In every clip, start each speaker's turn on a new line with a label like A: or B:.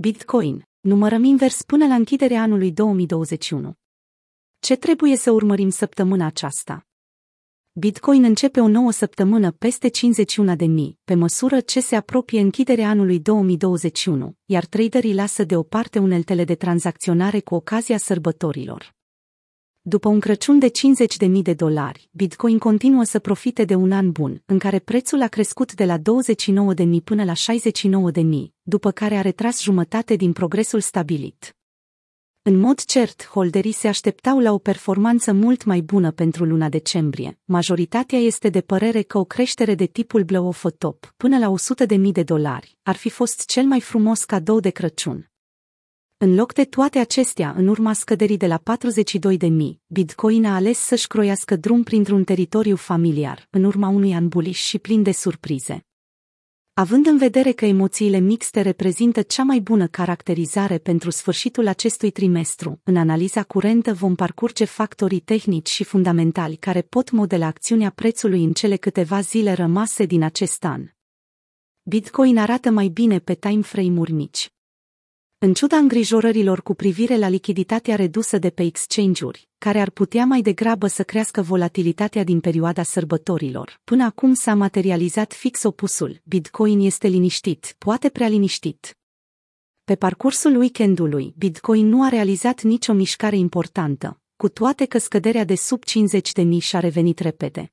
A: Bitcoin, numărăm invers până la închiderea anului 2021. Ce trebuie să urmărim săptămâna aceasta? Bitcoin începe o nouă săptămână peste 51 de mii, pe măsură ce se apropie închiderea anului 2021, iar traderii lasă deoparte uneltele de tranzacționare cu ocazia sărbătorilor. După un Crăciun de 50.000 de dolari, Bitcoin continuă să profite de un an bun, în care prețul a crescut de la 29.000 până la 69.000, după care a retras jumătate din progresul stabilit. În mod cert, holderii se așteptau la o performanță mult mai bună pentru luna decembrie. Majoritatea este de părere că o creștere de tipul blow of top, până la 100.000 de dolari, ar fi fost cel mai frumos cadou de Crăciun. În loc de toate acestea, în urma scăderii de la 42 de mii, Bitcoin a ales să-și croiască drum printr-un teritoriu familiar, în urma unui an bullish și plin de surprize. Având în vedere că emoțiile mixte reprezintă cea mai bună caracterizare pentru sfârșitul acestui trimestru, în analiza curentă vom parcurge factorii tehnici și fundamentali care pot modela acțiunea prețului în cele câteva zile rămase din acest an. Bitcoin arată mai bine pe time frame-uri mici. În ciuda îngrijorărilor cu privire la lichiditatea redusă de pe exchange-uri, care ar putea mai degrabă să crească volatilitatea din perioada sărbătorilor, până acum s-a materializat fix opusul, Bitcoin este liniștit, poate prea liniștit. Pe parcursul weekendului, Bitcoin nu a realizat nicio mișcare importantă, cu toate că scăderea de sub 50 de mii și-a revenit repede.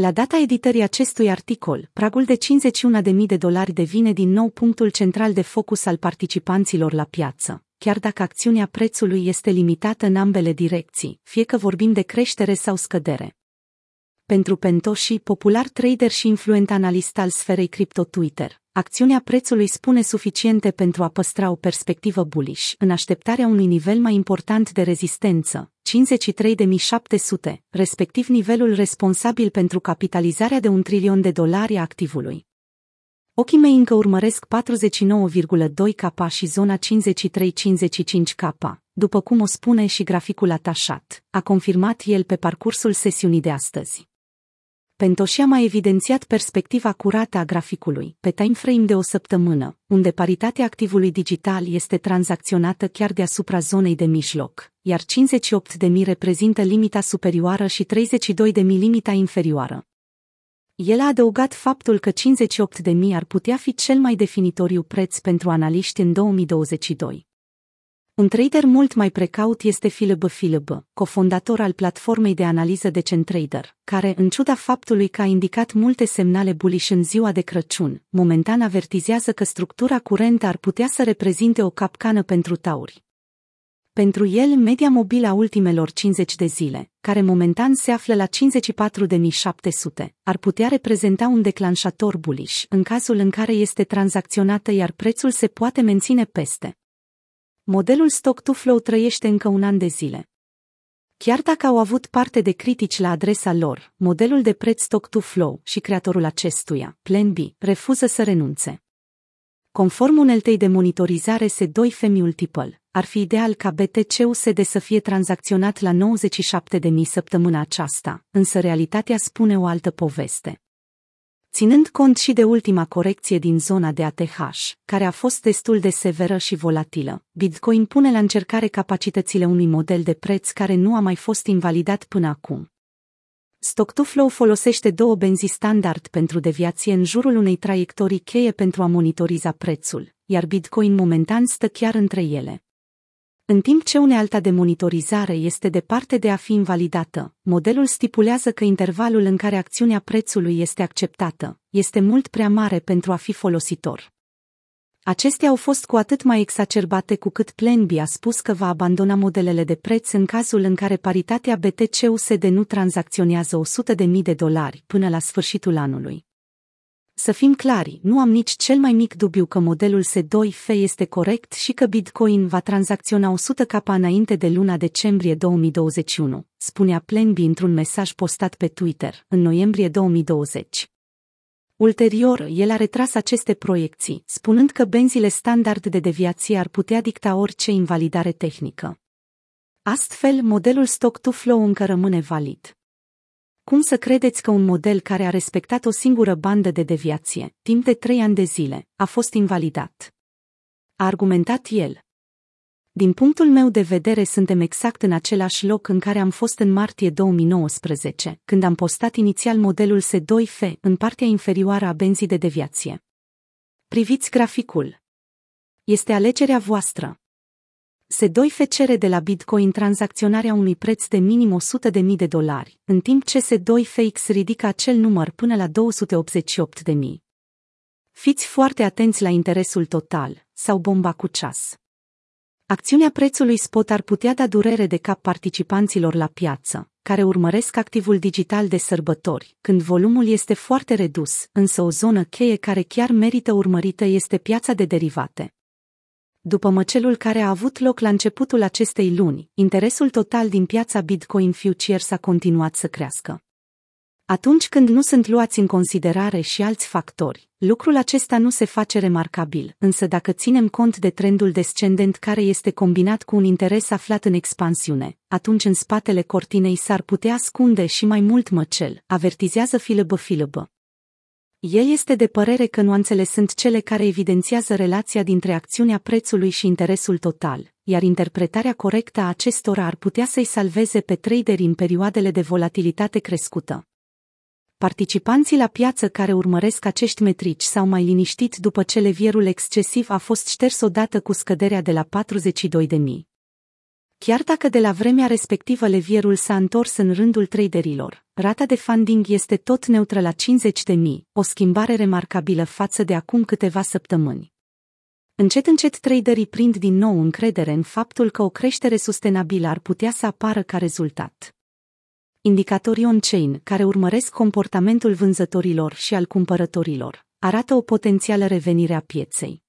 A: La data editării acestui articol, pragul de 51.000 de dolari devine din nou punctul central de focus al participanților la piață, chiar dacă acțiunea prețului este limitată în ambele direcții, fie că vorbim de creștere sau scădere. Pentru Pentoshi, popular trader și influent analist al sferei cripto Twitter, acțiunea prețului spune suficiente pentru a păstra o perspectivă bullish în așteptarea unui nivel mai important de rezistență, 53.700, respectiv nivelul responsabil pentru capitalizarea de un trilion de dolari a activului. Ochii mei încă urmăresc 49,2 K și zona 53-55 K, după cum o spune și graficul atașat, a confirmat el pe parcursul sesiunii de astăzi. Pentoshi a mai evidențiat perspectiva curată a graficului, pe timeframe de o săptămână, unde paritatea activului digital este tranzacționată chiar deasupra zonei de mijloc, iar 58.000 reprezintă limita superioară și 32.000 limita inferioară. El a adăugat faptul că 58.000 ar putea fi cel mai definitoriu preț pentru analiști în 2022. Un trader mult mai precaut este Philip Philip, cofondator al platformei de analiză de CenTrader, care, în ciuda faptului că a indicat multe semnale bullish în ziua de Crăciun, momentan avertizează că structura curentă ar putea să reprezinte o capcană pentru tauri. Pentru el, media mobilă a ultimelor 50 de zile, care momentan se află la 54.700, ar putea reprezenta un declanșator bullish în cazul în care este tranzacționată iar prețul se poate menține peste modelul stock-to-flow trăiește încă un an de zile. Chiar dacă au avut parte de critici la adresa lor, modelul de preț stock-to-flow și creatorul acestuia, Plan B, refuză să renunțe. Conform uneltei de monitorizare S2F Multiple, ar fi ideal ca BTC-USD să fie tranzacționat la 97.000 săptămâna aceasta, însă realitatea spune o altă poveste. Ținând cont și de ultima corecție din zona de ATH, care a fost destul de severă și volatilă, Bitcoin pune la încercare capacitățile unui model de preț care nu a mai fost invalidat până acum. Stock-to-Flow folosește două benzi standard pentru deviație în jurul unei traiectorii cheie pentru a monitoriza prețul, iar Bitcoin momentan stă chiar între ele. În timp ce unealta de monitorizare este departe de a fi invalidată, modelul stipulează că intervalul în care acțiunea prețului este acceptată este mult prea mare pentru a fi folositor. Acestea au fost cu atât mai exacerbate cu cât Plan B a spus că va abandona modelele de preț în cazul în care paritatea BTC-USD nu tranzacționează 100.000 de dolari până la sfârșitul anului. Să fim clari, nu am nici cel mai mic dubiu că modelul S2F este corect și că Bitcoin va tranzacționa 100 k înainte de luna decembrie 2021, spunea Plan B într-un mesaj postat pe Twitter, în noiembrie 2020. Ulterior, el a retras aceste proiecții, spunând că benzile standard de deviație ar putea dicta orice invalidare tehnică. Astfel, modelul stock-to-flow încă rămâne valid. Cum să credeți că un model care a respectat o singură bandă de deviație, timp de trei ani de zile, a fost invalidat? a argumentat el. Din punctul meu de vedere suntem exact în același loc în care am fost în martie 2019, când am postat inițial modelul S2F în partea inferioară a benzii de deviație. Priviți graficul. Este alegerea voastră. S2F cere de la Bitcoin tranzacționarea unui preț de minim 100.000 de dolari, în timp ce S2FX ridică acel număr până la 288.000. Fiți foarte atenți la interesul total, sau bomba cu ceas. Acțiunea prețului spot ar putea da durere de cap participanților la piață, care urmăresc activul digital de sărbători, când volumul este foarte redus, însă o zonă cheie care chiar merită urmărită este piața de derivate. După măcelul care a avut loc la începutul acestei luni, interesul total din piața Bitcoin Futures a continuat să crească. Atunci când nu sunt luați în considerare și alți factori, lucrul acesta nu se face remarcabil, însă dacă ținem cont de trendul descendent care este combinat cu un interes aflat în expansiune, atunci în spatele cortinei s-ar putea ascunde și mai mult măcel, avertizează Filăbă Filăbă. El este de părere că nuanțele sunt cele care evidențiază relația dintre acțiunea prețului și interesul total, iar interpretarea corectă a acestora ar putea să-i salveze pe traderi în perioadele de volatilitate crescută. Participanții la piață care urmăresc acești metrici s-au mai liniștit după ce levierul excesiv a fost șters odată cu scăderea de la 42.000. Chiar dacă de la vremea respectivă levierul s-a întors în rândul traderilor, rata de funding este tot neutră la 50.000, o schimbare remarcabilă față de acum câteva săptămâni. Încet încet traderii prind din nou încredere în faptul că o creștere sustenabilă ar putea să apară ca rezultat. Indicatorii on-chain, care urmăresc comportamentul vânzătorilor și al cumpărătorilor, arată o potențială revenire a pieței.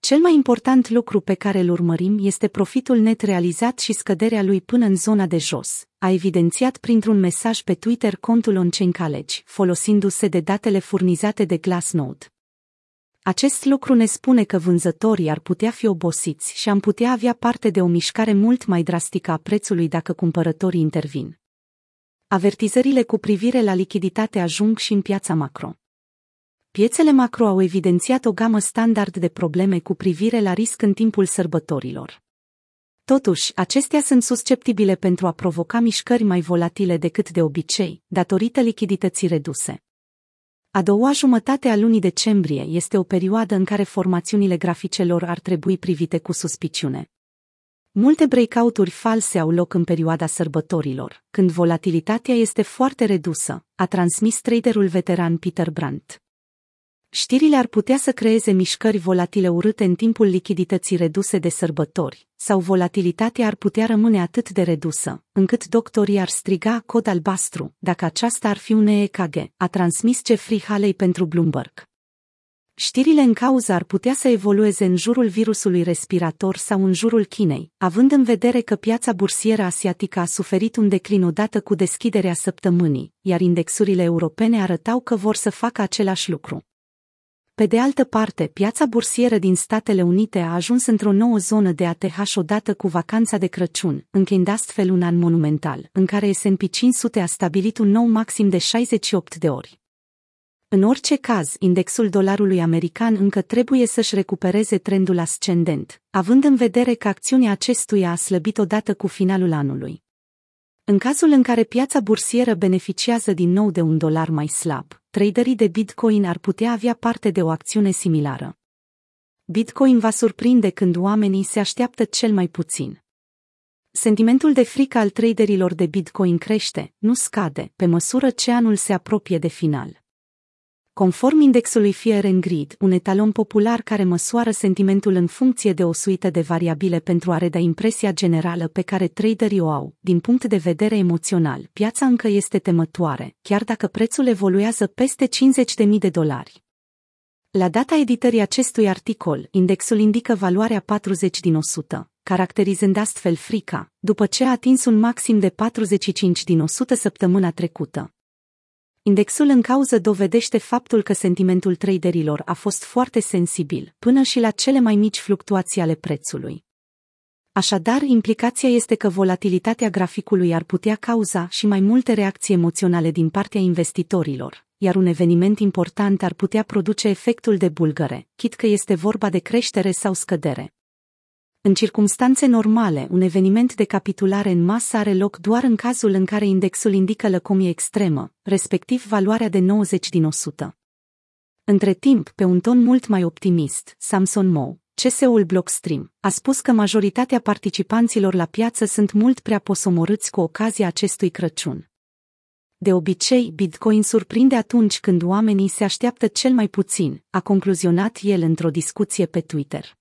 A: Cel mai important lucru pe care îl urmărim este profitul net realizat și scăderea lui până în zona de jos, a evidențiat printr-un mesaj pe Twitter contul On-Chain College, folosindu-se de datele furnizate de Glassnode. Acest lucru ne spune că vânzătorii ar putea fi obosiți și am putea avea parte de o mișcare mult mai drastică a prețului dacă cumpărătorii intervin. Avertizările cu privire la lichiditate ajung și în piața macro. Piețele macro au evidențiat o gamă standard de probleme cu privire la risc în timpul sărbătorilor. Totuși, acestea sunt susceptibile pentru a provoca mișcări mai volatile decât de obicei, datorită lichidității reduse. A doua jumătate a lunii decembrie este o perioadă în care formațiunile graficelor ar trebui privite cu suspiciune. Multe breakout-uri false au loc în perioada sărbătorilor, când volatilitatea este foarte redusă, a transmis traderul veteran Peter Brandt. Știrile ar putea să creeze mișcări volatile urâte în timpul lichidității reduse de sărbători, sau volatilitatea ar putea rămâne atât de redusă, încât doctorii ar striga cod albastru, dacă aceasta ar fi un EKG, a transmis Jeffrey Haley pentru Bloomberg. Știrile în cauză ar putea să evolueze în jurul virusului respirator sau în jurul Chinei, având în vedere că piața bursieră asiatică a suferit un declin odată cu deschiderea săptămânii, iar indexurile europene arătau că vor să facă același lucru. Pe de altă parte, piața bursieră din Statele Unite a ajuns într-o nouă zonă de ATH odată cu vacanța de Crăciun, încheind astfel un an monumental, în care S&P 500 a stabilit un nou maxim de 68 de ori. În orice caz, indexul dolarului american încă trebuie să-și recupereze trendul ascendent, având în vedere că acțiunea acestuia a slăbit odată cu finalul anului. În cazul în care piața bursieră beneficiază din nou de un dolar mai slab, traderii de Bitcoin ar putea avea parte de o acțiune similară. Bitcoin va surprinde când oamenii se așteaptă cel mai puțin. Sentimentul de frică al traderilor de Bitcoin crește, nu scade, pe măsură ce anul se apropie de final. Conform indexului Fear and Greed, un etalon popular care măsoară sentimentul în funcție de o suită de variabile pentru a reda impresia generală pe care traderii o au, din punct de vedere emoțional, piața încă este temătoare, chiar dacă prețul evoluează peste 50.000 de dolari. La data editării acestui articol, indexul indică valoarea 40 din 100, caracterizând astfel frica, după ce a atins un maxim de 45 din 100 săptămâna trecută. Indexul în cauză dovedește faptul că sentimentul traderilor a fost foarte sensibil, până și la cele mai mici fluctuații ale prețului. Așadar, implicația este că volatilitatea graficului ar putea cauza și mai multe reacții emoționale din partea investitorilor, iar un eveniment important ar putea produce efectul de bulgăre, chit că este vorba de creștere sau scădere. În circumstanțe normale, un eveniment de capitulare în masă are loc doar în cazul în care indexul indică lăcomie extremă, respectiv valoarea de 90 din 100. Între timp, pe un ton mult mai optimist, Samson Moe, CSO-ul Blockstream, a spus că majoritatea participanților la piață sunt mult prea posomorâți cu ocazia acestui Crăciun. De obicei, Bitcoin surprinde atunci când oamenii se așteaptă cel mai puțin, a concluzionat el într-o discuție pe Twitter.